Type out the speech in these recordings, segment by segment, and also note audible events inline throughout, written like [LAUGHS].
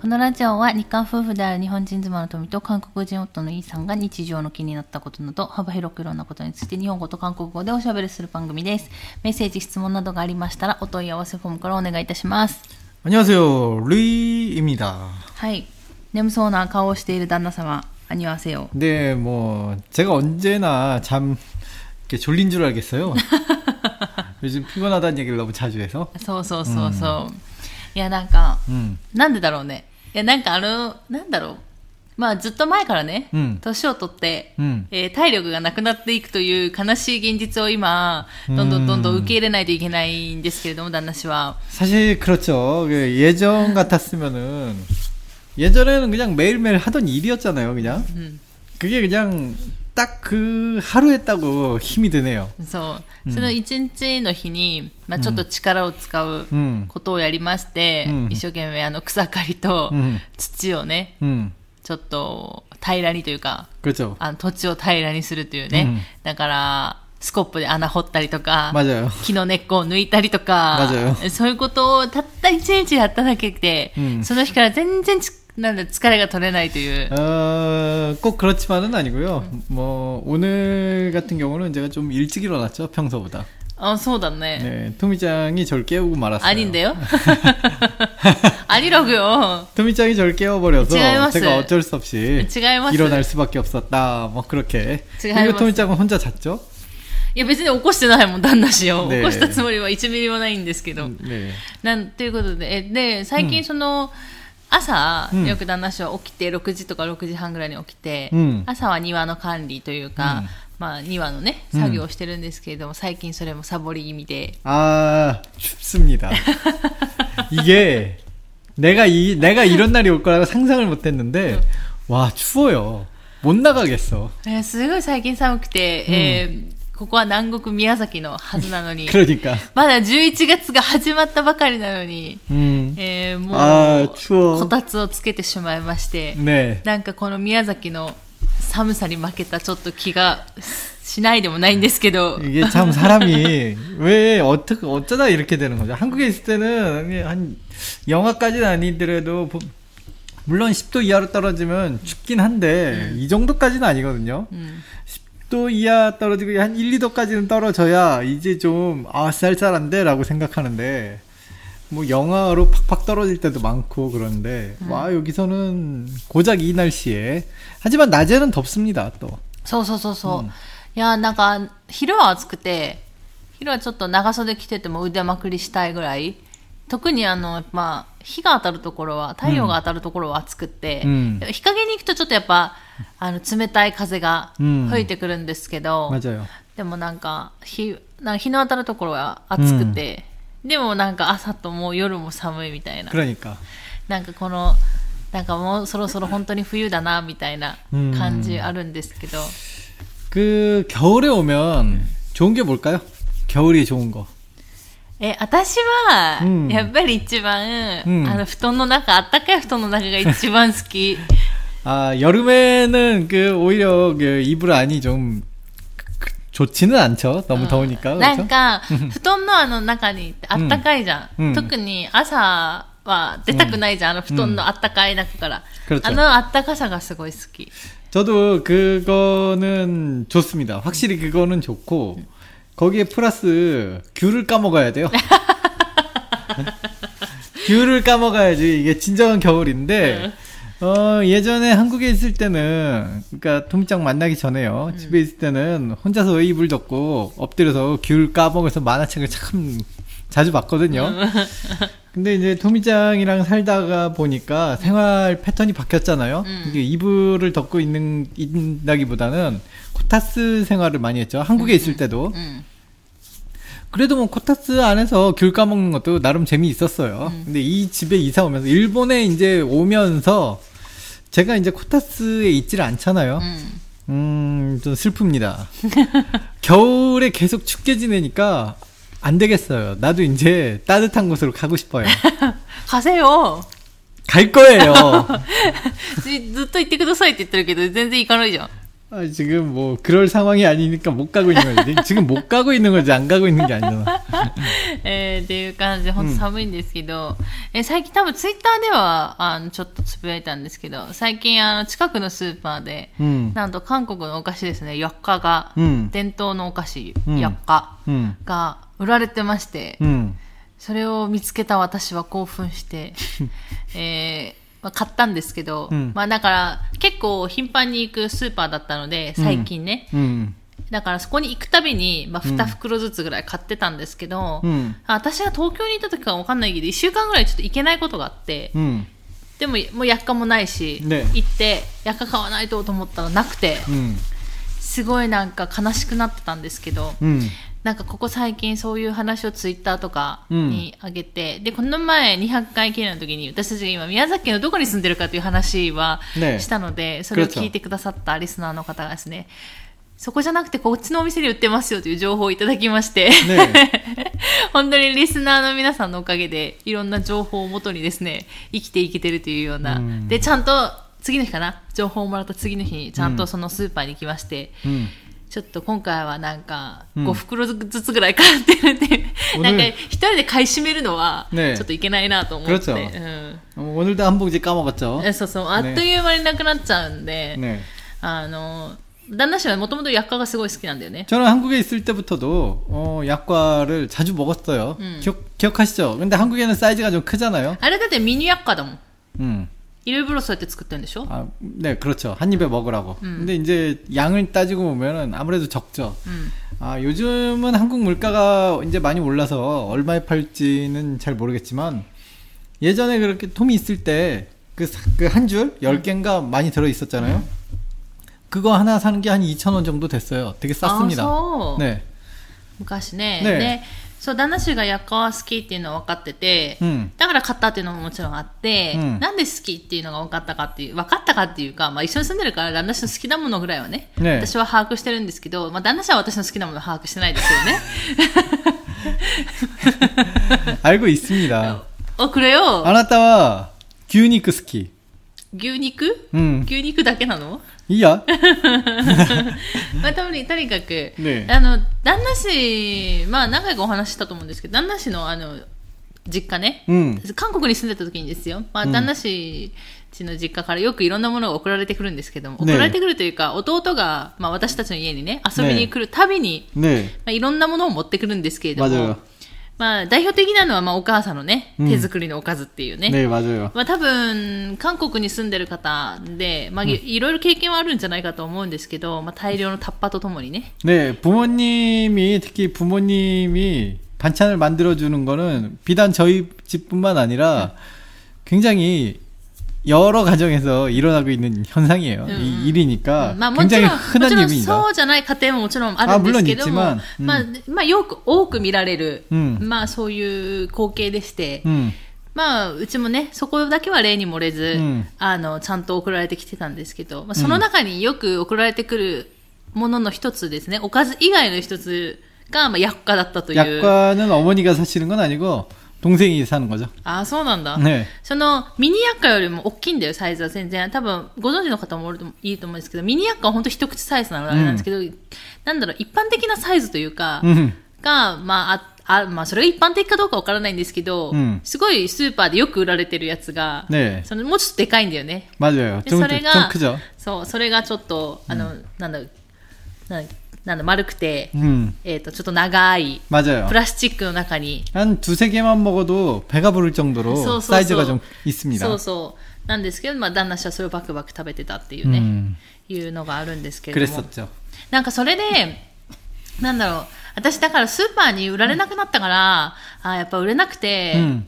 このラジオは日韓夫婦である日本人妻の富と韓国人夫のイーさんが日常の気になったことなど幅広くいろんなことについて日本語と韓国語でおしゃべりする番組です。メッセージ、質問などがありましたらお問い合わせフォームからお願いいたします。 안녕하세요. 루이입니다. はい。眠そうな顔をしている旦那様、안녕하세요。 네, 뭐 제가 언제나 잠 이렇게 졸린 줄 알겠어요. [LAUGHS] 요즘 피곤하다는 얘기를 너무 자주 해서. [LAUGHS] そうそうそうそう。 いや、なんか、 음. なんでだろうね。いや、なんかあの、なんだろう。まあ、ずっと前からね、うん年を取って、 음. えー体力がなくなっていくという悲しい現実を今、どんどんどんどん受け入れないといけないんですけれども、旦那氏は。 사실 그렇죠. 그 예전 같았으면은 예전에는 그냥 매일매일 하던 일이었잖아요, 그냥. うん。 그게 그냥 딱 그 하루 했다고 힘이 드네요. そう。その一日の日に、まあちょっと力を使う 음. ことをやりまして、うん一生懸命あの草刈りとうん土をね、 음. ちょっと平らにというか、 그렇죠. あの土地を平らにするというね。うんだから、スコップで穴掘ったりとか、 맞아요. 木の根っこを抜いたりとか맞아요、そういうことをたった一日やっただけで、うんその日から全然ち なんだ疲れが取れないという。 어, 꼭 그렇지만은 아니고요. 뭐 오늘 같은 경우는 제가 좀 일찍 일어났죠, 평소보다. あ、そうだね。 네, 토미짱이 절 깨우고 말았어요. 아닌데요? 아니라고요. [LAUGHS] 토미짱이 절 깨워버려서 지가이마스. 제가 어쩔 수 없이 지가이마스. 일어날 수밖에 없었다. 뭐 그렇게. 지가이마스. 그리고 토미짱은 혼자 잤죠. いや別に起こしてないもん、旦那氏を。ねえ起こしたつもりは1ミリもないんですけど。 네. なんということで、えで、最近その、 朝、うんよく旦那氏は起きて、6時とか6時半ぐらいに起きて、うん朝は庭の管理というか、うんまあ庭のね、うん作業をしてるんですけれども、最近それもサボり気味で、 아 춥습니다. 이게 내가 이 내가 이런 날이 올 거라고 상상을 못했는데 와 추워요. 못 나가겠어. えーすごい最近寒くて、えー ここは南国宮崎のはずなのに、 그러니까. [LAUGHS] まだ11月が始まったばかりなのに、 음. えーもあーう、추워 こたつをつけてしまいまして、 네. なんかこの宮崎の寒さに負けたちょっと気がしないでもないんですけど、 이게 참 사람이 [LAUGHS] 왜 어떻게 어쩌다 이렇게 되는 거죠? 한국에 있을 때는 한 영하까지는 아니더라도 보- 물론 10도 이하로 떨어지면 춥긴 한데 이 정도까지는 아니거든요. うん、 10 도 이하 떨어지고 한 1, 2도까지는 떨어져야 이제 좀 아 쌀쌀한데라고 생각하는데 뭐 영하로 팍팍 떨어질 때도 많고 그런데 와 여기서는 고작 이 날씨에 하지만 낮에는 덥습니다 또. そうそうそうそう。うんいや、なんか、昼は暑くて、昼はちょっと長袖着てても腕まくりしたいぐらい、 特にあの、まあ、日が当たるところは、太陽が当たるところは暑くって、うん日陰に行くとちょっとやっぱ、あの、冷たい風がうん吹いてくるんですけど、 맞아요. でもなんか、日、なんか日の当たるところは暑くて、でもなんか朝ともう夜も寒いみたいな。 그러니까. なんかこの、なんかもうそろそろ本当に冬だな、みたいな感じあるんですけど、 그 겨울에 오면 좋은 게 뭘까요? 겨울이 좋은 거. え、私は、うんやっぱり一番、うんあの、布団の中、あったかい布団の中が一番好き。 [LAUGHS] 아 여름에는 그 오히려 그 이불 안이 좀 그- 좋지는 않죠. 너무 더우니까 な 그렇죠? んか、布団のあの中にあったかいじゃん。うん特に朝は出たくないじゃん、あの布団のあったかい中から。 그렇죠. あのあったかさがすごい好き。 저도 그거는 좋습니다. 확실히 그거는 좋고 거기에 플러스 귤을 까먹어야 돼요. [LAUGHS] 귤을 까먹어야지 이게 진정한 겨울인데 어 예전에 한국에 있을 때는 그러니까 토미짱 만나기 전에요. 집에 있을 때는 혼자서 이불 덮고 엎드려서 귤 까먹어서 만화책을 참 자주 봤거든요. [LAUGHS] 근데 이제 토미짱이랑 살다가 보니까 생활 패턴이 바뀌었잖아요. 음. 이게 이불을 덮고 있는 있다기보다는 코타스 생활을 많이 했죠. 한국에 음, 있을 음, 때도. 음. 그래도 뭐 코타스 안에서 귤 까먹는 것도 나름 재미 있었어요. 음. 근데 이 집에 이사 오면서 일본에 이제 오면서 제가 이제 코타스에 있질 않잖아요. 음. 음 좀 슬픕니다. [LAUGHS] 겨울에 계속 춥게 지내니까 안 되겠어요. 나도 이제 따뜻한 곳으로 가고 싶어요. [LAUGHS] 貸せよ。 갈 거예요. ずずっと言ってくださいって言ってるけど、全然行かないじゃん。 아, 지금 뭐 그럴 상황이 아니니까 못 가고 있는 거지. 지금 못 가고 있는 거지 안 가고 있는 게 아니잖아. [LAUGHS] えー、っていう感じで、本当寒いんですけど、えー最近多分ツイッターでは、あの、ちょっとつぶやいたんですけど、最近あの、近くのスーパーで、 음. なんと韓国のお菓子ですね、ヤッカが、 음. 伝統のお菓子、うんヤッカ 음. が 売られてまして、うん、それを見つけた私は興奮して、[LAUGHS] えーまあ、買ったんですけど、うん、まあだから結構頻繁に行くスーパーだったので最近ね、うん、だからそこに行くたびに、まあ、2袋ずつぐらい買ってたんですけど、うん、私が東京にいた時かわかんないけど1週間ぐらいちょっと行けないことがあって、でももう薬価もないし、ね、行って薬価買わないとと思ったらなくて、すごいなんか悲しくなってたんですけど、なんかここ最近そういう話をツイッターとかに上げて、で、この前200回記念の時に私たちが今宮崎県のどこに住んでるかという話はねしたので、それを聞いてくださったリスナーの方がですね、そこじゃなくてこっちのお店に売ってますよという情報をいただきまして、[LAUGHS] 本当にリスナーの皆さんのおかげでいろんな情報をもとにですね、生きていけてるというような、うん。で、ちゃんと次の日かな、情報をもらった次の日にちゃんとそのスーパーに行きまして、 음. ちょっと今回はなんか、うん5袋ずつぐらい買ってるんで、おなんかね一人で買い占めるのは、ちねょっといけないなと思って。 그렇죠 うん 어, 오늘도 한 봉지 까먹었죠. えそうそう、あっという間になくなっちゃうんで、 네. あの、旦那氏はもともと薬価がすごい好きなんだよね。 저는 한국에 있을 때부터도 어, 약과를 자주 먹었어요. 음. 기억, 기억하시죠? 근데 한국에는 사이즈가 좀 크잖아요. あれだってミニ薬価だもん。 음. いろいろそうやって作ってるんでしょ 아, 네, 그렇죠. 한 입에 먹으라고. 근데 이제 양을 따지고 보면은 아무래도 적죠. うん。 아, 요즘은 한국 물가가 이제 많이 올라서 얼마에 팔지는 잘 모르겠지만 예전에 그렇게 톰이 있을 때 그 그 한 줄, 열 개인가 많이 들어 있었잖아요. 그거 하나 사는 게 한 2,000원 정도 됐어요. 되게 あ 쌌습니다. そう。 네. 昔ね。ねで、 そう、旦那氏が薬価は好きっていうのは分かってて、 음. だから買ったっていうのももちろんあって、うんなんで好きっていうのが分かったかっていう、分かったかっていうか、まあ一緒に住んでるから旦那氏の好きなものぐらいはね、ね私は把握してるんですけど、まあ旦那氏は私の好きなものを把握してないですよね。 알고 있습니다. あ、くれよ 아나타와 규니크 스키. 牛肉 음. 牛肉だけなの いいや。[LAUGHS] まあ、とにとにかく、ね、あの、旦那氏、まあ、何回かお話したと思うんですけど、旦那氏の、あの、実家ね、うん、韓国に住んでた時にですよ、まあ、旦那氏ちの実家からよくいろんなものが送られてくるんですけども、ね、送られてくるというか、弟が、まあ、私たちの家にね、遊びに来るたびに、ね、まあ、いろんなものを持ってくるんですけれども、まあも、まあ、代表的なのは、まあ、お母さんのね、うん手作りのおかずっていうね。 네, 맞아요. まあ、多分、韓国に住んでる方で、まあ、いいろいろ経験はあるんじゃないかと思うんですけど、まあ、大量のタッパとともにね。 네, 부모님이 특히 부모님이 반찬을 만들어 주는 거는 비단 저희 집뿐만 아니라 굉장히 여러 가정에서 일어나고 있는 현상이에요. 음, 이 일이니까 まあもち 굉장히 ろん、も 흔한 ちろん 일입니다. そうじゃない家庭ももちろんあるんですけども、あ물론있지만うんまあ、まあよく多く見られる、うんまあそういう光景でして、 음, まあうちもね、そこだけは例に漏れず、うんあの、ちゃんと送られてきてたんですけど、まあその中によく送られてくるものの一つですね、おかず以外の一つが、まあ薬価だったという。 약과는 어머니가 사시는 건 아니고 동생이 사는 거죠. ああ、そうなんだ。 네. そのミニ薬価よりも大きいんだよ、サイズは全然。多分、ご存知の方もおるといいと思うんですけど、ミニ薬価は本当一口サイズなのであれなんですけど、なんだろう、一般的なサイズというか、 음, が、まあ、あ、あまあ、それが一般的かどうかわからないんですけど、うんすごいスーパーでよく売られてるやつが、 네, そのもうちょっとでかいんだよね。 맞아요. で 좀, それ 좀 が、 크죠. そう、それがちょっと、あの、なんだ、なん う、なんだ、丸くて、 음, えっ、と、ちょっと長い、 맞아요. プラスチックの中に、 한 두세 개만 먹어도 배가 부를 정도로 소, 소, 사이즈가 소. 좀 있습니다. そうそう。なんですけど、まあ、旦那氏はそれをバクバク食べてたっていうね、 음, いうのがあるんですけれども。 그랬었죠. なんかそれで、なんだろう、私だからスーパーに売られなくなったから、あやっぱ売れなくて、 음,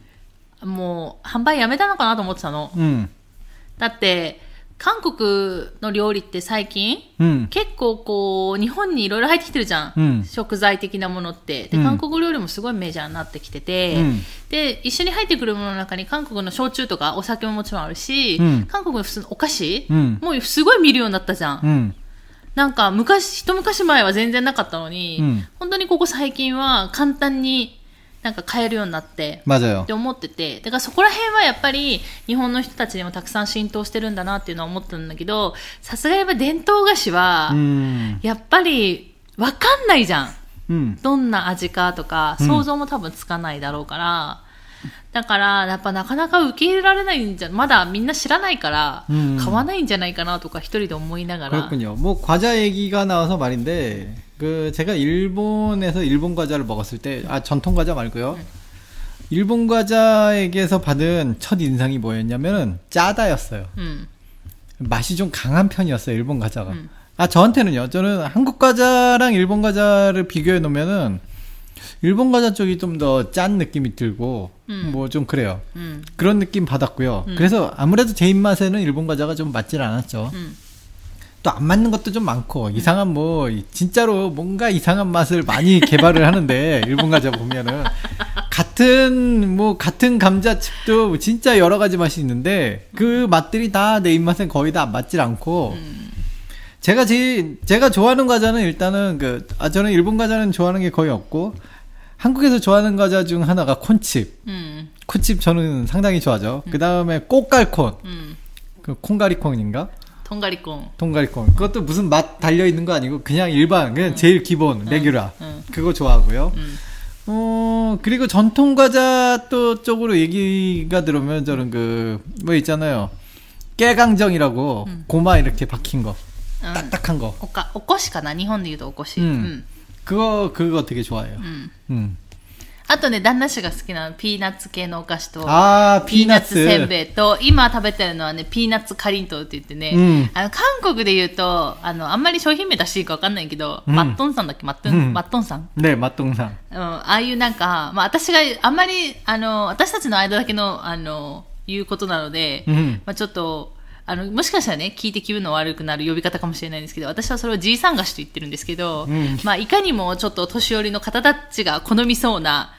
もう販売やめたのかなと思ってたの。 음, だって、 韓国の料理って最近、 음, 結構こう、日本にいろいろ入ってきてるじゃん。うん。食材的なものって。で、うん。韓国料理もすごいメジャーになってきてて、うん。で、一緒に入ってくるものの中に韓国の焼酎とかお酒ももちろんあるし、うん。韓国の普通のお菓子、うん。もうすごい見るようになったじゃん。 음, なんか昔、一昔前は全然なかったのに、うん。本当にここ最近は簡単になんか買えるようになって、 맞아요. って思ってて、だからそこら辺はやっぱり日本の人たちにもたくさん浸透してるんだなっていうのは思ったんだけど、さすがにやっぱ伝統菓子は、 음, やっぱりわかんないじゃん。 음, どんな味かとか、うん想像も多分つかないだろうから、だから、やっぱなかなか受け入れられないんじゃ、まだみんな知らないから、うん買わないんじゃないかなとか一人で思いながら。 그렇군요. 뭐 과자 얘기가 나와서 말인데 그 제가 일본에서 일본 과자를 먹었을 때 아 전통 과자 말고요. 네. 일본 과자에게서 받은 첫 인상이 뭐였냐면은 짜다였어요. 음. 맛이 좀 강한 편이었어요. 일본 과자가. 음. 아 저한테는요. 저는 한국 과자랑 일본 과자를 비교해 놓으면은 일본 과자 쪽이 좀 더 짠 느낌이 들고 음. 뭐좀 그래요. 음. 그런 느낌 받았고요. 음. 그래서 아무래도 제 입맛에는 일본 과자가 좀 맞질 않았죠. 음. 또 안 맞는 것도 좀 많고 이상한 뭐 진짜로 뭔가 이상한 맛을 많이 개발을 하는데 [LAUGHS] 일본 가자 보면은 같은 뭐 같은 감자칩도 진짜 여러 가지 맛이 있는데 그 맛들이 다 내 입맛엔 거의 다 안 맞질 않고 제가 제 제가 좋아하는 과자는 일단은 그 아 저는 일본 과자는 좋아하는 게 거의 없고 한국에서 좋아하는 과자 중 하나가 콘칩. 음. 콘칩 저는 상당히 좋아하죠. 음. 그 다음에 꽃갈콘. 그 콩가리콩인가? とんがりコン。 통갈콘 그것도 무슨 맛 달려 있는 거 아니고 그냥 일반 그냥 제일 기본 레귤라 응. 그거 좋아하고요. うん。 어 그리고 전통 과자 또 쪽으로 얘기가 들어오면 저는 그 뭐 있잖아요 깨강정이라고 응. 고마 이렇게 박힌 거 うん。 딱딱한 거 おか、おこしかな日本で言うとおこし。ううんん。 그거 그거 되게 좋아해요. うん。 음. あとね、旦那氏が好きな、ピーナッツ系のお菓子と、あピーナッツ。せんべいと、今食べてるのはね、ピーナッツかりんとうって言ってね、うん、あの、韓国で言うと、あの、あんまり商品名出していいかわかんないけど、うん、マットンさんだっけ？マットン、うん、マットンさん？ね、マットンさん。うん、ああいうなんか、まあ私があんまり、あの、私たちの間だけの、あの、いうことなので、まあちょっと、あの、もしかしたらね、聞いて気分の悪くなる呼び方かもしれないんですけど、私はそれをじいさん菓子と言ってるんですけど、うんまあいかにもちょっと年寄りの方たちが好みそうな、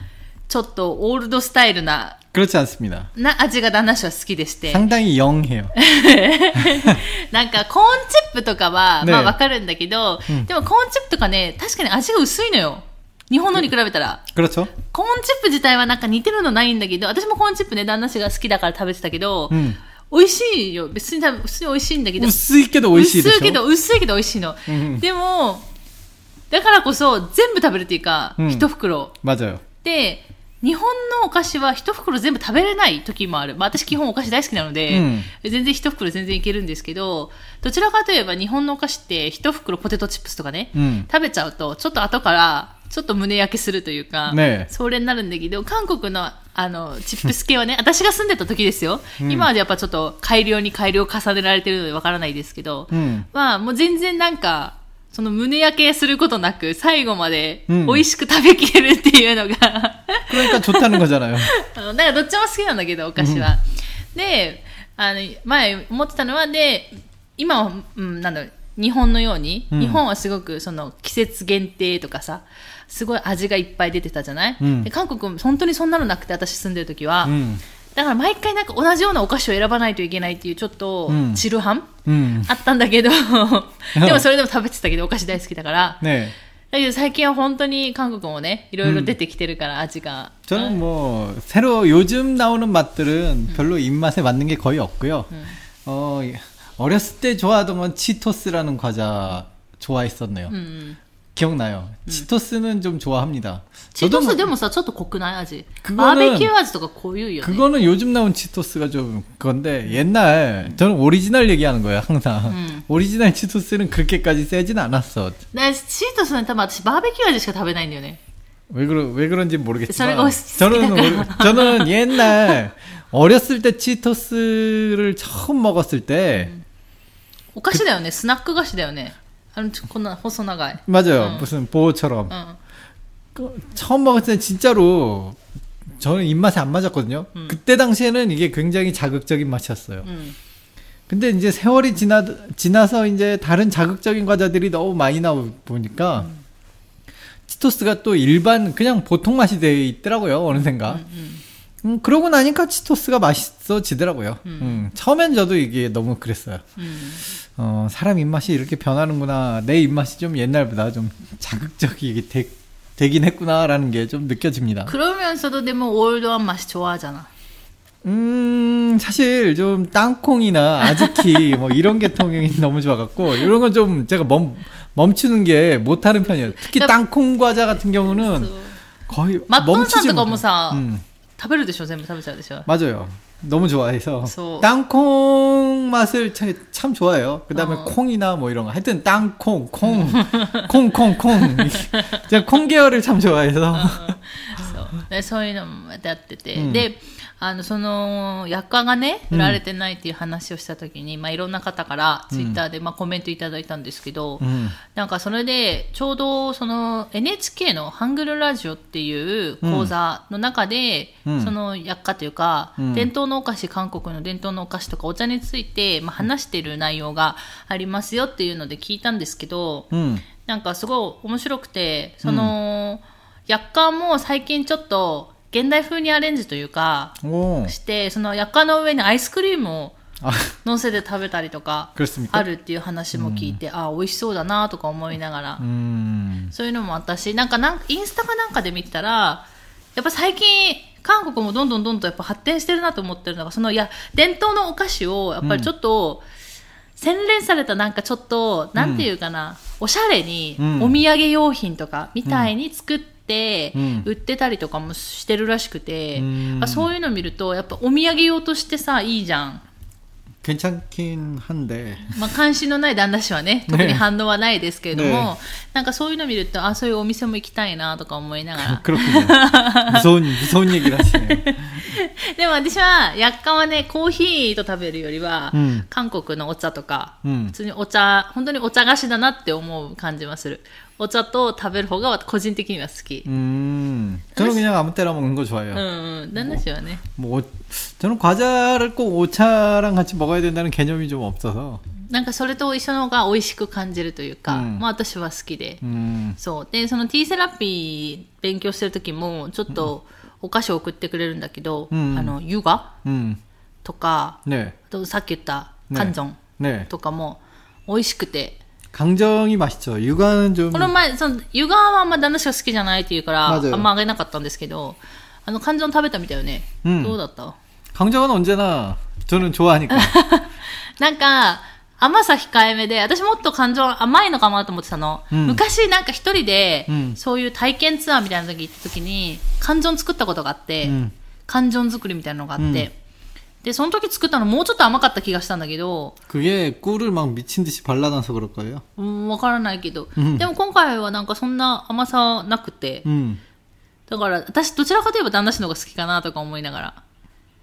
ちょっとオールドスタイルな、 그렇지 않습니다. な味が旦那氏は好きでして、 상당히 영해요. [LAUGHS] なんかコーンチップとかは、ねまあわかるんだけど、うんでもコーンチップとかね、確かに味が薄いのよ。日本のに比べたら。 그렇죠? コーンチップ自体はなんか似てるのないんだけど、私もコーンチップね、旦那氏が好きだから食べてたけど、 음. 美味しいよ。別に多分普通に美味しいんだけど。 우스이 깨도 오이시 薄いけ 되죠. ど、薄いけど美味しいの。うんでも、だからこそ全部食べるっていうか、うん一袋。 맞아요. で、日本のお菓子は一袋全部食べれない時もある。まあ私基本お菓子大好きなので、うん全然一袋全然いけるんですけど、どちらかといえば日本のお菓子って一袋ポテトチップスとかね、 음. 食べちゃうと、ちょっと後から、 ちょっと胸焼けするというか、ね、それになるんだけど、韓国のあのチップス系はね、私が住んでた時ですよ、うん、今はやっぱちょっと改良に改良を重ねられてるのでわからないですけど、うん、まあもう全然なんか、その胸焼けすることなく、最後まで美味しく食べきれるっていうのが、うん、これがちょっとあるのじゃないよ。[LAUGHS] なんかどっちも好きなんだけど、お菓子は。で、あの、前思ってたのは、で、今は、うん、なんだろう、日本のように、日本はすごくその季節限定とかさ、すごい味がいっぱい出てたじゃない、うんで韓国本当にそんなのなくて、私住んでる時は。 음. だから毎回なんか同じようなお菓子を選ばないといけないっていうちょっとうんチルハン、 음. あったんだけど、で[LAUGHS] もそれでも食べてたけど、お菓子大好きだから。 네. だけど最近は本当に韓国もね、いろいろ出てきてるから、味が。 저는 뭐 새로 요즘 나오는 맛들은 별로 입맛에 맞는 게 거의 없고요. 어 어렸을 때 좋아하던 건 치토스라는 과자 좋아했었네요. うんうん。 기억나요. 치토스는 좀 좋아합니다. チト 저도 ス 뭐- でもさ、ちょっと濃くない味。 그거는 バーベキュー味とか濃いよね。 그거는 요즘 나온 치토스가 좀 그건데 옛날 저는 오리지널 얘기하는 거예요 항상 음. 오리지널 치토스는 그렇게까지 세진 않았어 でチートスね、多分私バーベキュー味しか食べないんだよね。 왜 그러 왜 그런지 저는 모르겠지만 그거 저는 쓰다가. 오리- 저는 옛날 어렸을 때 치토스를 처음 먹었을 때 お菓子だよね。スナック菓子だよね。 아무튼 코나 호소 나가요. 맞아요. 어. 무슨 보호처럼. 어. 그, 처음 먹었을 때 진짜로 저는 입맛에 안 맞았거든요. 음. 그때 당시에는 이게 굉장히 자극적인 맛이었어요. 음. 근데 이제 세월이 지나 지나서 이제 다른 자극적인 과자들이 너무 많이 나오 보니까 음. 치토스가 또 일반 그냥 보통 맛이 돼 있더라고요. 어느샌가. 음, 음. 음, 그러고 나니까 치토스가 맛있어지더라고요 음, 처음엔 저도 이게 너무 그랬어요 うん。 어, 사람 입맛이 이렇게 변하는구나 내 입맛이 좀 옛날보다 좀 자극적이게 되, 되긴 했구나라는 게 좀 느껴집니다. 그러면서도 되면 올드한 맛이 좋아하잖아. 음, 사실 좀 땅콩이나 아즈키 [LAUGHS] 뭐 이런 계통이 너무 좋아갖고 이런 건 좀 제가 멈, 멈추는 게 못하는 편이에요. 특히 그러니까- 땅콩 과자 같은 경우는 거의 맛돈 멈추지 さんとかも 못해. さ、 음, 食べるでしょ全部食べちゃうでしょ 맞아요. 너무 좋아해서 So- 땅콩 맛을 참, 참 좋아해요. 그다음에 어. 콩이나 뭐 이런 거 하여튼 땅콩, 콩, 콩, 콩, 콩. 제가 콩 계열을 참 좋아해서 そうでそういうのもやってて、うんで [LAUGHS] あのその薬価がね売られてないっていう話をした時に、まあ、いろんな方からツイッターで、まあ、コメントいただいたんですけど、 음, なんかそれでちょうどその NHK のハングルラジオっていう講座の中で、うん。その薬価というか、うん。伝統のお菓子韓国の伝統のお菓子とかお茶について、まあ、話してる内容がありますよっていうので聞いたんですけど、 음, なんかすごい面白くて、その、薬価も最近ちょっと現代風にアレンジというかしてそのやっかの上にアイスクリームをのせて食べたりとかあるっていう話も聞いて、ああ美味しそうだなとか思いながら、そういうのもあったしなんかなんインスタかなんかで見てたらやっぱ最近韓国もどんどんどんどんやっぱ発展してるなと思ってるのがそのいや伝統のお菓子をやっぱりちょっと、洗練されたなんかちょっと、なんていうかな、おしゃれにお土産用品とかみたいに作って売ってたりとかもしてるらしくて、うんあそういうの見ると、やっぱお土産用としてさ、いいじゃん。 괜찮긴 한데 まあ、関心のない旦那氏はね、[LAUGHS] 特に反応はないですけれども、ねなんかそういうの見ると、あ、そういうお店も行きたいなとか思いながら。 그렇군요. 무서운 무서운 얘기를 하시네요. [LAUGHS] でも私は、薬価はね、コーヒーと食べるよりは、うん韓国のお茶とか、うん普通にお茶、本当にお茶菓子だなって思う感じはする。お茶と食べる方が個人的には好き。 음, 저는 그냥 아무 때나 먹는 거 うん 좋아해요. うん、旦那氏はね。 뭐 오- 저는 과자를 꼭 오차랑 같이 먹어야 된다는 개념이 좀 없어서. なんかそれと一緒の方が美味しく感じるというか、うんまあ私は好きで。 음, そう。で、その T セラピー勉強してる時も、ちょっと お菓子を送ってくれるんだけど、うんあの、ユガ 음, とか、 네, あとさっき言ったねカンジョン 네. とかも美味しくて、 강정이 맛있죠. 육아는 좀 この前、その、湯川はあんま旦那氏が好きじゃないっていうから、あ맞아요 んまあげなかったんですけど、あの、カンジョン食べたみたいよね。うんどうだった 강정은 언제나 저는 좋아하니까. [LAUGHS] なんか、 甘さ控えめで、私もっと感情甘いのかなと思ってたの。うん昔なんか一人で、うんそういう体験ツアーみたいな時行った時に、感情作ったことがあって、 음, 感情作りみたいなのがあって、うんで、その時作ったのもうちょっと甘かった気がしたんだけど、 그게 꿀을 막 미친 듯이 발라놔서 그럴 거예요. うん、わからないけど、うんでも今回はなんかそんな甘さなくて、 음, だから私どちらかといえば旦那氏の方が好きかなとか思いながら、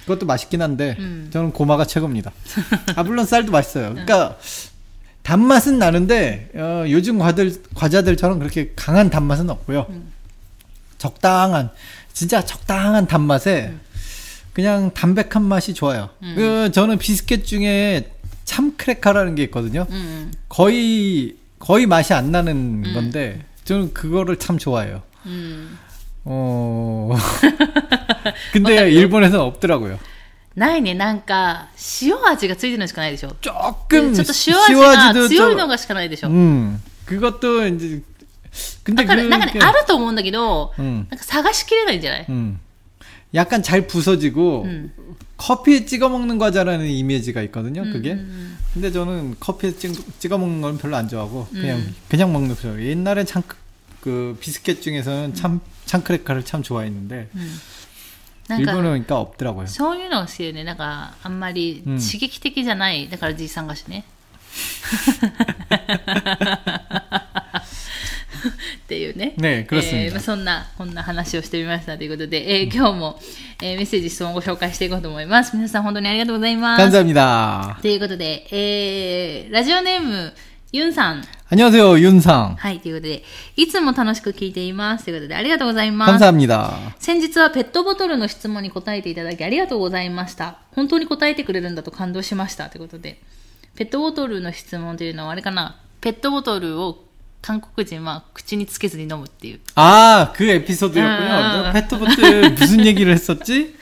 그것도 맛있긴 한데 음. 저는 고마가 최고입니다. [LAUGHS] 아 물론 쌀도 맛있어요. 음. 그러니까 단맛은 나는데 어, 요즘 과들 과자들처럼 그렇게 강한 단맛은 없고요. 음. 적당한 진짜 적당한 단맛에 음. 그냥 담백한 맛이 좋아요. 음. 그 저는 비스켓 중에 참 크래커라는 게 있거든요. 음, 거의 거의 맛이 안 나는 건데 저는 그거를 참 좋아해요. 어. [LAUGHS] [LAUGHS] 근데 일본에서는 없더라고요. ないね。なんか、塩味がついてるのしかないでしょ。ちょ 조금 っと塩味が 시와지도 強い 좀- のがしかないでしょ。 음 그것도 이제 근데 だから、なんかね、 그게 あると思うんだけど、 음, なんか探しきれないんじゃない 음. 약간 잘 부서지고 음. 커피에 찍어 먹는 과자라는 이미지가 있거든요. 그게. 음, 근데 저는 커피에 찍, 찍어 먹는 건 별로 안 좋아하고 그냥 음. 그냥 먹는 거 좋아해요. 옛날엔 참 그 비스켓 중에서는 참 참크래카를 참 좋아했는데 なんか、 일본은 그러니까 없더라고요. そういうのが好きでね、なんか、あんまりうん刺激的じゃない。だからじいさん菓子ね。っていうね。ね그렇습니다 えーまあそんな、こんな話をしてみましたということで、えー今日も、えーメッセージ、質問をご紹介していこうと思います。皆さん本当にありがとうございます。 감사합니다. ということで、えー、ラジオネーム、 ユンさん。 안녕하세요, 윤상. はい、ということで、いつも楽しく聞いています。ということで、ありがとうございます。 감사합니다. 先日はペットボトルの質問に答えていただきありがとうございました。本当に答えてくれるんだと感動しました。ということで、ペットボトルの質問というのはあれかなペットボトルを 韓国人は口につけずに飲むっていう。 아, 그 에피소드였군요. 아, 아. 페트보트 무슨 얘기를 했었지?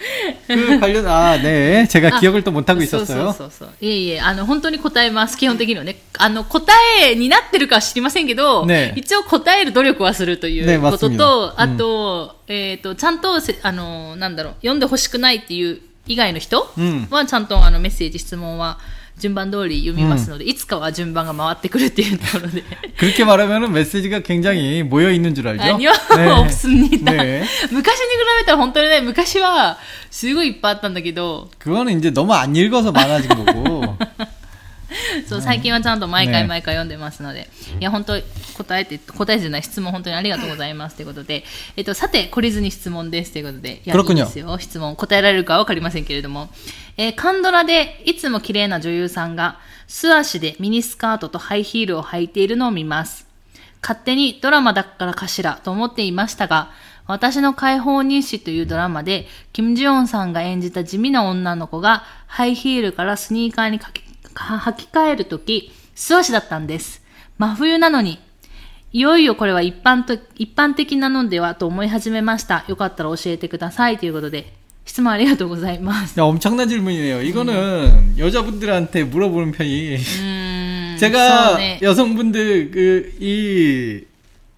그 관련, 아, 네. 제가 기억을 또 못하고 そうそう 있었어요. そうそう。いえいえ、あの、本当に答えます。基本的にはね。あの、答えになってるかは知りませんけど、ね一応答える努力はするといねうことと、 맞습니다 あと、えっ、と、ちゃんとせ、あの、なんだろう、読んでほしくないっていう以外の人うんは、ちゃんとあの、メッセージ、質問は、 順番通り読みますので、いつかは順番が回ってくるっていうところで。 그렇게 말하면 메시지가 굉장히 모여 있는 줄 알죠? あには、オプスにた。ね昔に比べたら本当にね、昔は、すごいいっぱいあったんだけど、 그거는 이제 너무 안 읽어서 많아진 거고. [LAUGHS] そう最近はちゃんと毎回毎回読んでますので、ね、いや本当答えて答えじゃない質問本当にありがとうございますということで、えっとさて懲りずに質問ですということで、やいいですよ。質問答えられるかわかりませんけれども、えー、カンドラでいつも綺麗な女優さんが素足でミニスカートとハイヒールを履いているのを見ます。勝手にドラマだからかしらと思っていましたが、私の解放日誌というドラマで、キム・ジヨンさんが演じた地味な女の子が、ハイヒールからスニーカーにかけ履き替えるとき、素足だったんです。真冬なのに。いよいよこれは一般と、一般的なのではと思い始めました。よかったら教えてください。ということで、質問ありがとうございます。 야, 엄청난 질문이네요. 이거는 여자분들한테 물어보는 편이. うーん。 제가 そうね 여성분들 그, 이,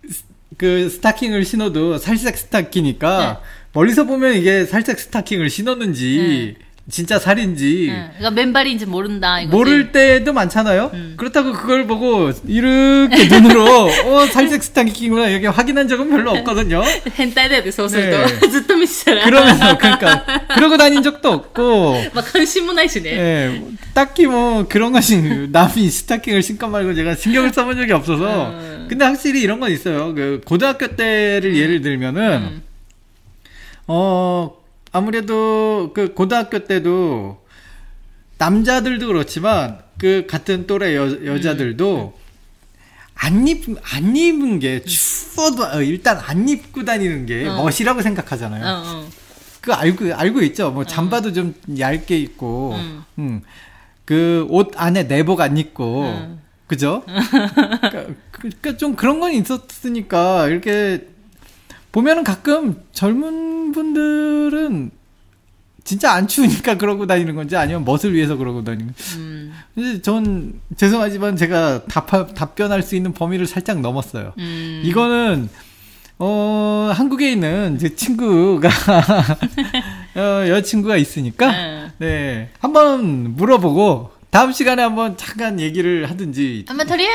스- 그 스타킹을 신어도 살색 스타킹이니까 멀리서 보면 이게 살색 스타킹을 신었는지 진짜 살인지 うん。メンバリンジ모른다 이거지. 모를 때도 많잖아요. 그렇다고 그걸 보고 이렇게 눈으로 [LAUGHS] 어 살색 스타킹이구나 여기 확인한 적은 별로 없거든요. 変態だよね、そうすると。ねずっと見てたら。 그러면서 그러니까 그러고 다닌 적도 없고 [LAUGHS] まあ、関心もないしね。 예, 딱히 뭐 그런 것이 [LAUGHS] 남이 스타킹을 신고 말고 제가 신경을 써본 적이 없어서 음. 근데 확실히 이런 건 있어요. 그 고등학교 때를 예를 들면은 음. 어 아무래도 그 고등학교 때도 남자들도 그렇지만 그 같은 또래 여, 여자들도 음, 음, 음. 안 입, 안 입은 게 추워도 어, 일단 안 입고 다니는 게 어. 멋이라고 생각하잖아요. 어, 어. 그 알고, 알고 있죠. 뭐 어. 잠바도 좀 얇게 입고, 음. 음. 그옷 안에 내복 안 입고, 음. 그죠? [LAUGHS] 그러니까, 그, 그러니까 좀 그런 건 있었으니까 이렇게 보면은 가끔 젊은 분들은 진짜 안 추우니까 그러고 다니는 건지 아니면 멋을 위해서 그러고 다니는 건지. 음. 근데 전 죄송하지만 제가 답, 답변할 수 있는 범위를 살짝 넘었어요. 음. 이거는 어, 한국에 있는 제 친구가, [LAUGHS] 어, 여자친구가 있으니까, 네, 네 한번 물어보고, 다음 시간에 한번 잠깐 얘기를 하든지 まあ、とりあ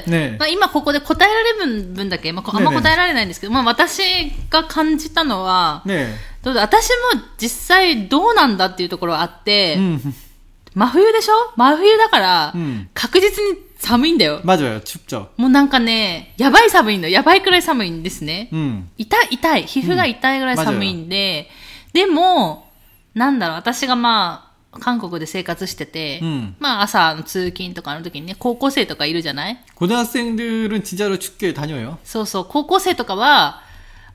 えず、ねまあ、今ここで答えられる分だけ、まあ、こあんまねえねえ答えられないんですけど、まあ、私が感じたのは、 네 どうだ私も実際どうなんだっていうところはあって、 음, 真冬でしょ真冬だから、うん確実に寒いんだよ。 맞아요 춥죠 もうなんかね、やばい寒いんだよ。やばいくらい寒いんですね。 음 痛い、痛い。皮膚が痛いぐらい寒いんで、でも、なんだろう、私がまあ、 韓国で生活してて、うんまあ朝の通勤とかの時にね、高校生とかいるじゃない 고등학생들은 진짜로 춥게 다녀요 そうそう、高校生とかは、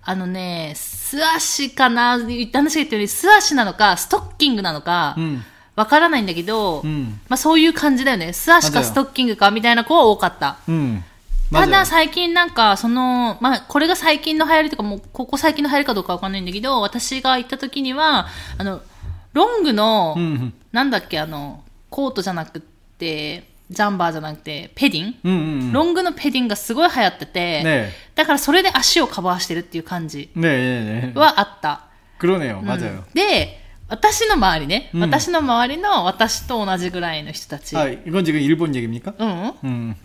あのね、素足かな、言った話が言ったように、素足なのか、ストッキングなのか、 음 わからないんだけど、 음 まあそういう感じだよね。素足か맞아요 ストッキングかみたいな子は多かった。 음 た 맞아요 だ最近なんか、その、まあ、これが最近の流行りとか、もう、ここ最近の流行りかどうかわかんないんだけど、私が行った時には、あの、 ロングの、 음 なんだっけ、あの、コートじゃなくて、ジャンバーじゃなくて、ペディン、 음, 음. ロングのペディンがすごい流行ってて、 네 だからそれで足をカバーしてるっていう感じ 네, 네, 네. はあった。 그러네요 うん 맞아요 で、私の周りね、うん私の周りの私と同じぐらいの人たち、 아 이건 지금 일본 얘기입니까? うん、 음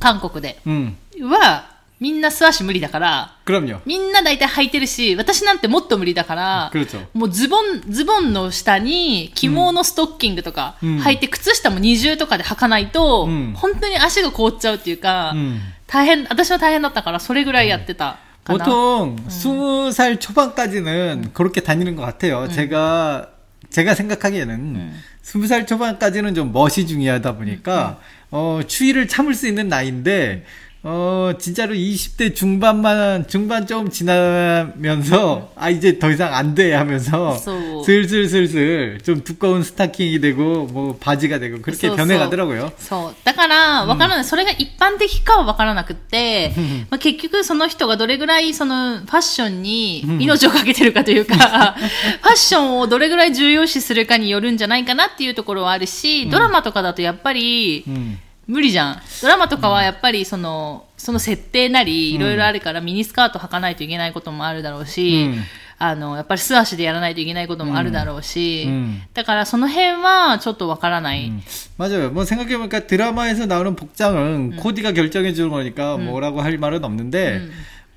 韓国で 음 は、 みんな素足無理だから、 그럼요 みんな大体履いてるし、私なんてもっと無理だから、 그렇죠 もうズボン、ズボンの下に、起毛のストッキングとか、うん履いて、靴下も二重とかで履かないと、うん本当に足が凍っちゃうっていうか、 음 大変、私は大変だったから、それぐらいやってたかな。 보통 스무 살 초반까지는 그렇게 다니는 것 같아요. 제가 제가 생각하기에는 스무 살 초반까지는 좀 멋이 중요하다 보니까 어, 추위를 참을 수 있는 나이인데, 어, 진짜로 20대 중반만, 중반 좀 지나면서, 아, 이제 더 이상 안 돼 하면서,そう 슬슬 슬슬 좀 두꺼운 스타킹이 되고, 뭐, 바지가 되고, 그렇게そうそう 변해가더라고요. そう。だから、わからない。それが一般的かはわからなくって、まあ、結局その人がどれぐらいそのファッションに命をかけてるかというか、[LAUGHS] ファッションをどれぐらい重要視するかによるんじゃないかなっていうところはあるし、ドラマとかだとやっぱり、 음. 無理じゃん。ドラマとかはやっぱりその、その設定なり、いろいろあるからミニスカート履かないといけないこともあるだろうし、うんあの、やっぱり素足でやらないといけないこともあるだろうし、うんだからその辺はちょっとわからない。 맞아요. 뭐 생각해보니까 드라마에서 나오는 복장은 코디가 결정해주는 거니까 뭐라고 할 말은 없는데, 음.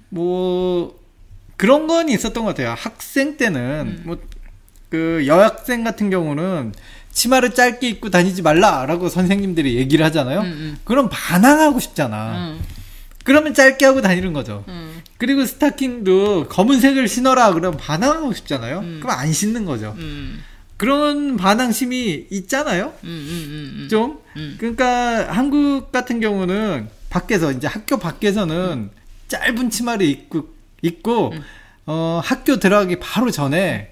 뭐, 그런 건 있었던 것 같아요. 학생 때는, 뭐, 그 여학생 같은 경우는 치마를 짧게 입고 다니지 말라라고 선생님들이 얘기를 하잖아요. 음, 음. 그럼 반항하고 싶잖아. 음. 그러면 짧게 하고 다니는 거죠. 음. 그리고 스타킹도 검은색을 신어라 그러면 반항하고 싶잖아요. 음. 그럼 안 신는 거죠. 음. 그런 반항심이 있잖아요. 좀 그러니까 한국 같은 경우는 밖에서 이제 학교 밖에서는 짧은 치마를 입고 입고 어, 학교 들어가기 바로 전에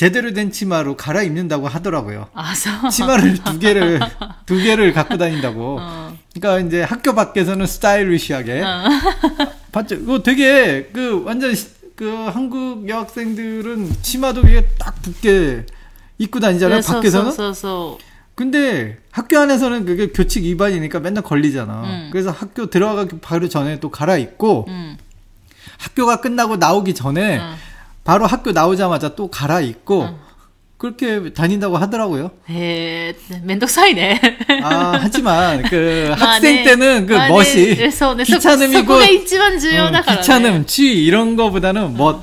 제대로 된 치마로 갈아입는다고 하더라고요. 아서. 치마를 두 개를 [LAUGHS] 두 개를 갖고 다닌다고. 어. 그러니까 이제 학교 밖에서는 스타일리시하게. 어. [LAUGHS] 봤죠. 이거 되게 그 완전 그 한국 여학생들은 치마도 위에 딱 붙게 입고 다니잖아요. 네, 밖에서는. 서, 서, 서. 근데 학교 안에서는 그게 교칙 위반이니까 맨날 걸리잖아. 음. 그래서 학교 들어가기 바로 전에 또 갈아입고 음. 학교가 끝나고 나오기 전에 음. 바로 학교 나오자마자 또 갈아입고 응. 그렇게 다닌다고 하더라고요. 에, 면덕사이네. 아, 하지만 그 [LAUGHS] 학생 때는 그 멋이 귀찮음이고 음, 귀찮음, 쥐 이런 거보다는 멋.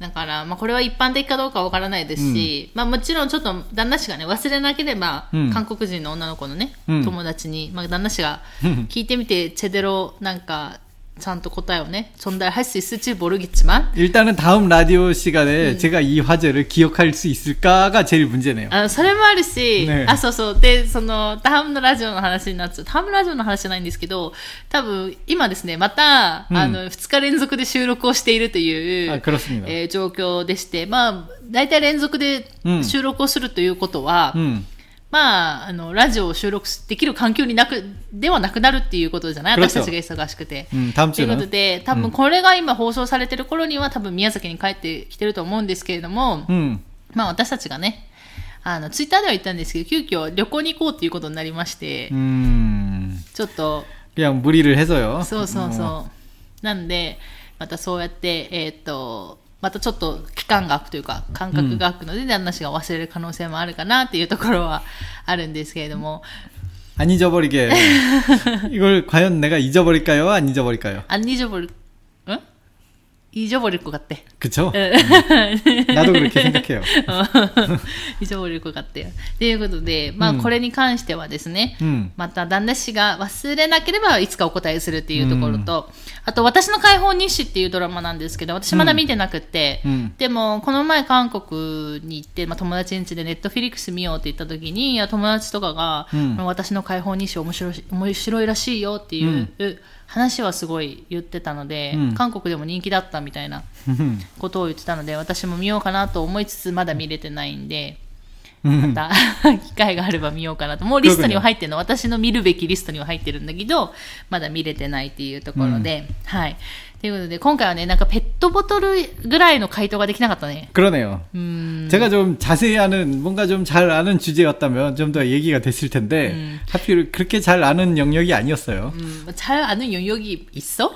だから、まあこれは一般的かどうかわからないですし、まあもちろんちょっと旦那氏がね、忘れなければ、うん。韓国人の女の子のね、うん。友達に、まあ旦那氏がうん。聞いてみて、チェデロなんか、ちゃんと答えをね、전달할수 있을지 모르겠지만, 일단은 다음 라디오 시간에 제가 이 화제를 기억할 수 있을까가 제일 문제네요. あそれもあるし、ねあ、そうそう。で、その、タハムのラジオの話になっちゃう。タハムラジオの話じゃないんですけど、多分、今ですね、また、うんあの、2日連続で収録をしているという、 아, 그렇습니다. えー状況でして、まあ、大体連続でうん収録をするということは、 음. まあ、あの、ラジオを収録できる環境になく、ではなくなるっていうことじゃない？私たちが忙しくて。うん、ということで、多分これが今放送されてる頃には、多分宮崎に帰ってきてると思うんですけれども、うん、まあ私たちがね、あの、ツイッターでは言ったんですけど、急遽旅行に行こうっていうことになりまして、うん。ちょっと。いや、無理るへぞよ。そうそうそう。なんで、またそうやって、えー、っと、またちょっと期間が空くというか、間隔が空くので、旦那氏が忘れる可能性もあるかなっていうところはあるんですけれども、 안 잊어버리게. [LAUGHS] 이걸 과연 내가 잊어버릴까요? 안 잊어버릴까요? 안 잊어버릴, 응? 잊어버릴 것 같아. 그쵸? 나도 그렇게 생각해요. [LAUGHS] [LAUGHS] 잊어버릴 것 같아요. ということで、まあ、うんこれに関してはですね、 음. また旦那氏が忘れなければいつかお答えするっていうところと、あと私の解放日誌っていうドラマなんですけど、私まだ見てなくて、うんでもこの前韓国に行って、まあ、友達ん家でネットフィリックス見ようって言った時に、いや友達とかが、うん私の解放日誌面白いし面白いらしいよっていう、 話はすごい言ってたので、うん韓国でも人気だったみたいなことを言ってたので、私も見ようかなと思いつつまだ見れてないんで、 음. また[LAUGHS] 機会があれば見ようかなと。もうリストには入ってるの。私の見るべきリストには入ってるんだけど、まだ見れてないっていうところで、はい。ということで、今回はね、なんかペットボトルぐらいの回答ができなかったね。 그러네요. うーん。 제가 좀 자세히 아는 뭔가 좀 잘 아는 주제였다면 좀 더 얘기가 됐을 텐데 음. 하필 그렇게 잘 아는 영역이 아니었어요. うん、잘 아는 영역이 있어?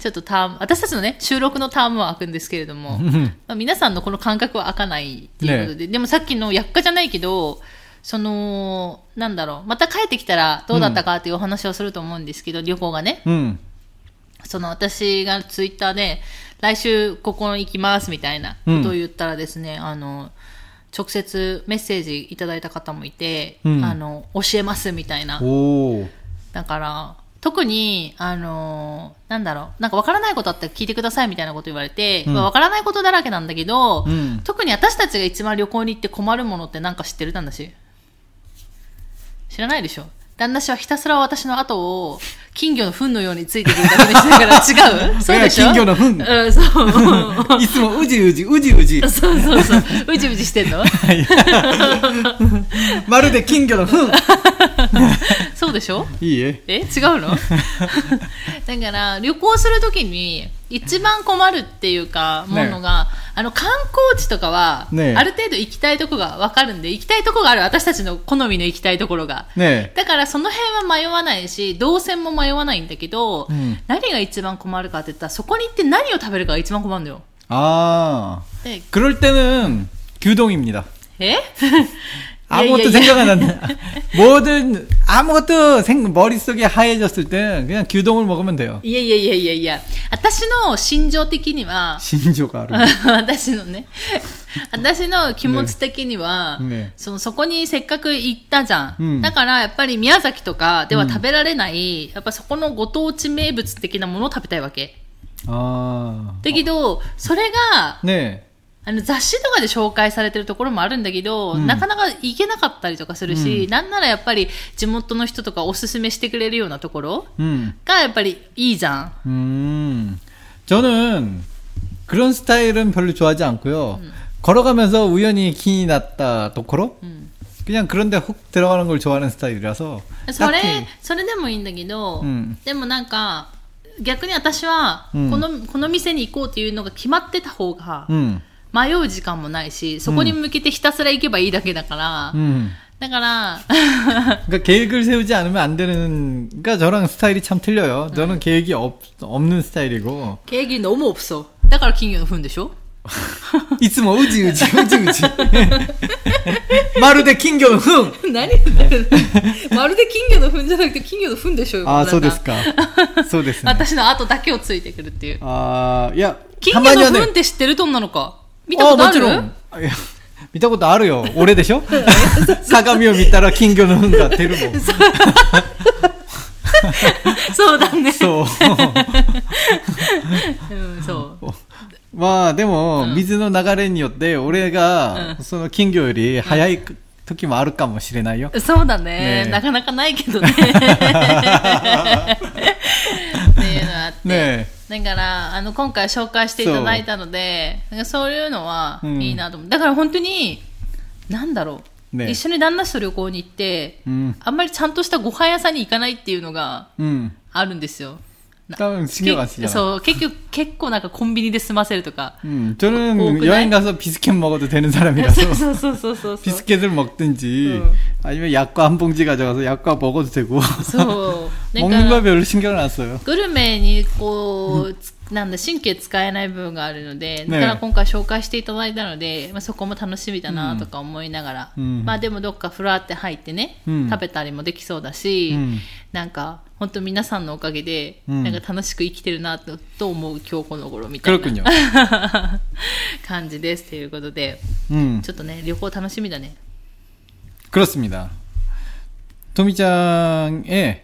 ちょっとターム、私たちのね、収録のタームは開くんですけれども、まあ、皆さんのこの感覚は開かないっていうことで、でもさっきの薬価じゃないけど、その、なんだろう、また帰ってきたらどうだったかっていうお話をすると思うんですけど、旅行がね、 음. その私がツイッターで、来週ここ行きますみたいなことを言ったらですね、あの、直接メッセージいただいた方もいて、うんあの、教えますみたいな。 오. だから、特に、あのー、なんだろう、なんか分からないことあったら聞いてくださいみたいなこと言われて、うん、分からないことだらけなんだけど、うん、特に私たちが一番旅行に行って困るものってなんか知ってる？旦那氏知らないでしょ？旦那氏はひたすら私の後を金魚の糞のようについてくるだけでしたから [LAUGHS] 違う？そうでしょ？金魚の糞。うん、そう。[LAUGHS] いつもうじうじ、うじうじ。そうそうそう。うじうじしてんの？[LAUGHS] まるで金魚の糞。そうでしょ 예. え違うのだ[LAUGHS] から、旅行するときに、一番困るっていうか、ものが、あの、観光地とかは、ねある程度行きたいとこがわかるんで、行きたいとこがある、私たちの好みの行きたいところが。 네. だから、その辺は迷わないし、動線も迷わないんだけど、うん何が一番困るかって言ったら、そこに行って何を食べるかが一番困るんだよ。 아. で 그럴 때는 규동입니다. え 아무것도 [LAUGHS] 예, 예, 예. 생각 안 한다. 뭐든 아무것도 생 머릿속에 하얘졌을 때는 그냥 규동을 먹으면 돼요. いやいやいやいやいや、私の心情的には、 신조가 아르. 私のね、私の気持ち的には、[LAUGHS] ねそのそこにせっかく行ったじゃん。うんだからやっぱり宮崎とかでは食べられない、やっぱそこのご当地名物的なものを食べたいわけ。 아. だけど、それが、 네. あの雑誌とかで紹介されてるところもあるんだけど、うんなかなか行けなかったりとかするし、なんならやっぱり地元の人とかおすすめしてくれるようなところ 음. がやっぱりいいじゃん。 음. 저는 그런 스타일은 별로 좋아하지 않고요. 걸어가면서 우연히 기이 났다 도코로 うん。 그냥 그런데 훅 들어가는 걸 좋아하는 스타일이라서 それ 딱히 、それでもいいんだけど、うんでもなんか、逆に私は、うんこの、この店に行こうっていうのが決まってた方が、 음. 迷う時間もないし、そこに向けてひたすら行けばいいだけだから、 음. だから、 그러니까 계획을 세우지 않으면 안 되는, 그러니까 저랑 스타일이 참 틀려요. 저는 계획이 없, 없는 스타일이고. 経験너무 없어。だから金魚の糞でしょ [LAUGHS] 있으면 우지, 우지, 우지, 우지. [LAUGHS] 마르데 킹교는 흥! [LAUGHS] 何言ってるのまるで金魚の糞じゃなくて金魚の糞でしょよ 아, これなんか 소데스까. 소데스. 私の後だけをついてくるっていう。 아, 야, 金魚の糞って知ってるどんなのか 見たことある？あもちろん。見たことあるよ。俺でしょ？[LAUGHS] 鏡を見たら金魚の糞が出るもん。[LAUGHS] そうだね。そう、うん、そう。まあでも、水の流れによって俺が、その金魚より早い、時もあるかもしれないよ。そうだね。ねなかなかないけどね。[LAUGHS] ねえ、だから、あの、今回紹介していただいたので、なんかそういうのはうんいいなと思う。だから本当に、なんだろう。ね一緒に旦那氏と旅行に行って、うん。あんまりちゃんとしたご飯屋さんに行かないっていうのがうん。あるんですよ。多分、신경 안 쓰잖아. そう、結局、結構なんかコンビニで済ませるとか。 음, こう 저는 くない 여행 가서 비스켓 먹어도 되는 사람이라서 そうそうそうそうそう。 비스켓을 먹든지 응. 아니면 약과 한 봉지 가져가서 약과 먹어도 되고 [LAUGHS] そう。なん 먹는 か 거 별로 신경을 안 써요. グルメにこう、つなんだ、神経使えない部分があるので、だねから今回紹介していただいたので、まあ、そこも楽しみだなとか思いながら、うんまあでもどっかふらって入ってね、うん食べたりもできそうだし、うんなんか本当皆さんのおかげで、うんなんか楽しく生きてるなとと思う今日この頃みたいな 그렇군요. [LAUGHS] 感じですということで、 음, ちょっとね、旅行楽しみだね。 그렇습니다. 토미짱의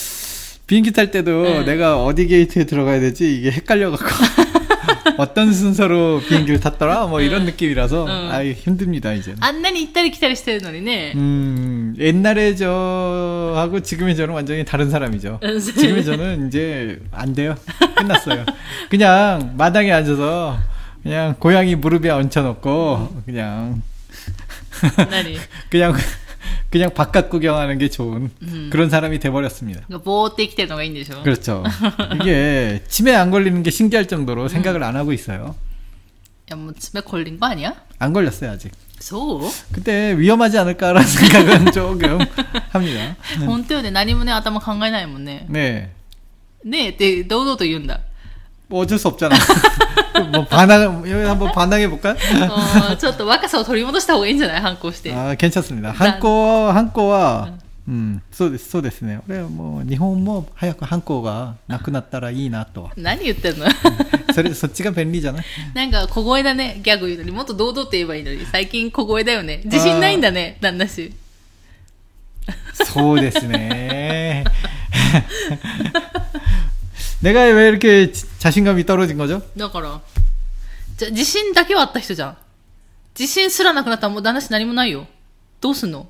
비행기 탈 때도 네. 내가 어디 게이트에 들어가야 되지 이게 헷갈려갖고 [LAUGHS] 어떤 순서로 비행기를 탔더라 뭐 네. 이런 느낌이라서 네. 아 힘듭니다 이제. 안내는 이따리 기다리시는 노리네. 음 옛날에 저하고 지금의 저는 완전히 다른 사람이죠. 네, 지금의 저는 이제 안 돼요. 끝났어요. 그냥 마당에 앉아서 그냥 고양이 무릎에 얹혀놓고 그냥 [LAUGHS] 그냥 그냥 바깥 구경하는 게 좋은 음. 그런 사람이 돼버렸습니다. ぼーって生きてるのがいいんでしょ 그렇죠. 이게 [LAUGHS] 치매 안 걸리는 게 신기할 정도로 생각을 안 하고 있어요. いやもう爪걸린거 아니야? 안 걸렸어요 아직. そう 그때 위험하지 않을까라는 [LAUGHS] 생각은 조금 합니다. 本当よね。何もね、頭考えないもんね。 네. ねえって堂々と言うんだ。 뭐 어쩔 수 없잖아. [LAUGHS] 뭐 반항 여기 한번 반항해 볼까? うんちょっと若さを取り戻した方がいいんじゃない反抗して。 아 괜찮습니다. 한코 한코와 음, そうですそうですね. 그래 뭐 일본 뭐 하얗고 한코가 なくなったらいいなと.[LAUGHS] 何言ってんのそれそっちが便利じゃない?[LAUGHS] なんか小声だね、ギャグ言うのに。もっと堂々と言えばいいのに。最近小声だよね。自信ないんだね、旦那氏。そうですね. [LAUGHS] 내가 왜 이렇게 지- 자신감이 떨어진 거죠? だから、じゃ、自信だけはあった人じゃん。自信すらなくなったらもう旦那氏何もないよ。どうすんの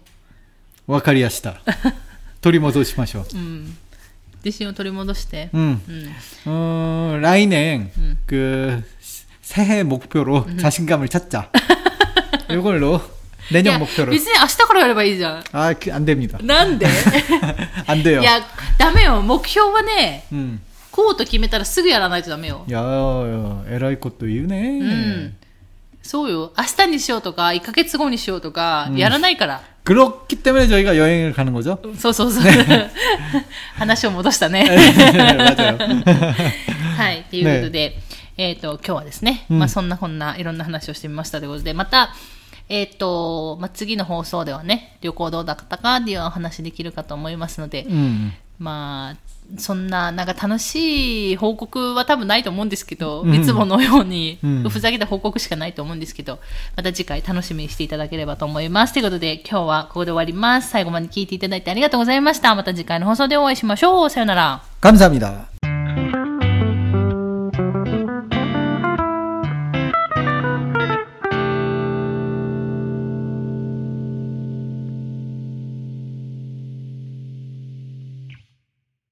わかりやした. 取り戻しましょう.うん。自信を取り戻して。 음. うん。 어, 라인행 음. 그 새해 목표로 자신감을 찾자. [LAUGHS] 이걸로 いや 내년 목표로. 別に明日からやればいいじゃん。 아, 그, 안 됩니다. なんで [LAUGHS] 안 돼요. いや、ダメよ。目標はね、 음. こうと決めたらすぐやらないとダメよ。 야, 야, 에라이 것도 이유네. うん。そうよ。明日にしようとか、1ヶ月後にしようとか、やらないから。 그렇기 때문에 저희가 여행을 가는 거죠. そうそうそう。[LAUGHS] 話を戻したね。 맞아요. [LAUGHS] [LAUGHS] はい。ということで、えっ、と、今日はですね、うんまあそんなこんないろんな話をしてみましたということで、また、えっ、と、まあ次の放送ではね、旅行どうだったかっていうお話できるかと思いますので、 음. まあ、 そんな、なんか楽しい報告は多分ないと思うんですけど、うんいつものように、うんふざけた報告しかないと思うんですけど、また次回楽しみにしていただければと思います。ということで、今日はここで終わります。最後まで聞いていただいてありがとうございました。また次回の放送でお会いしましょう。さよなら。 감사합니다.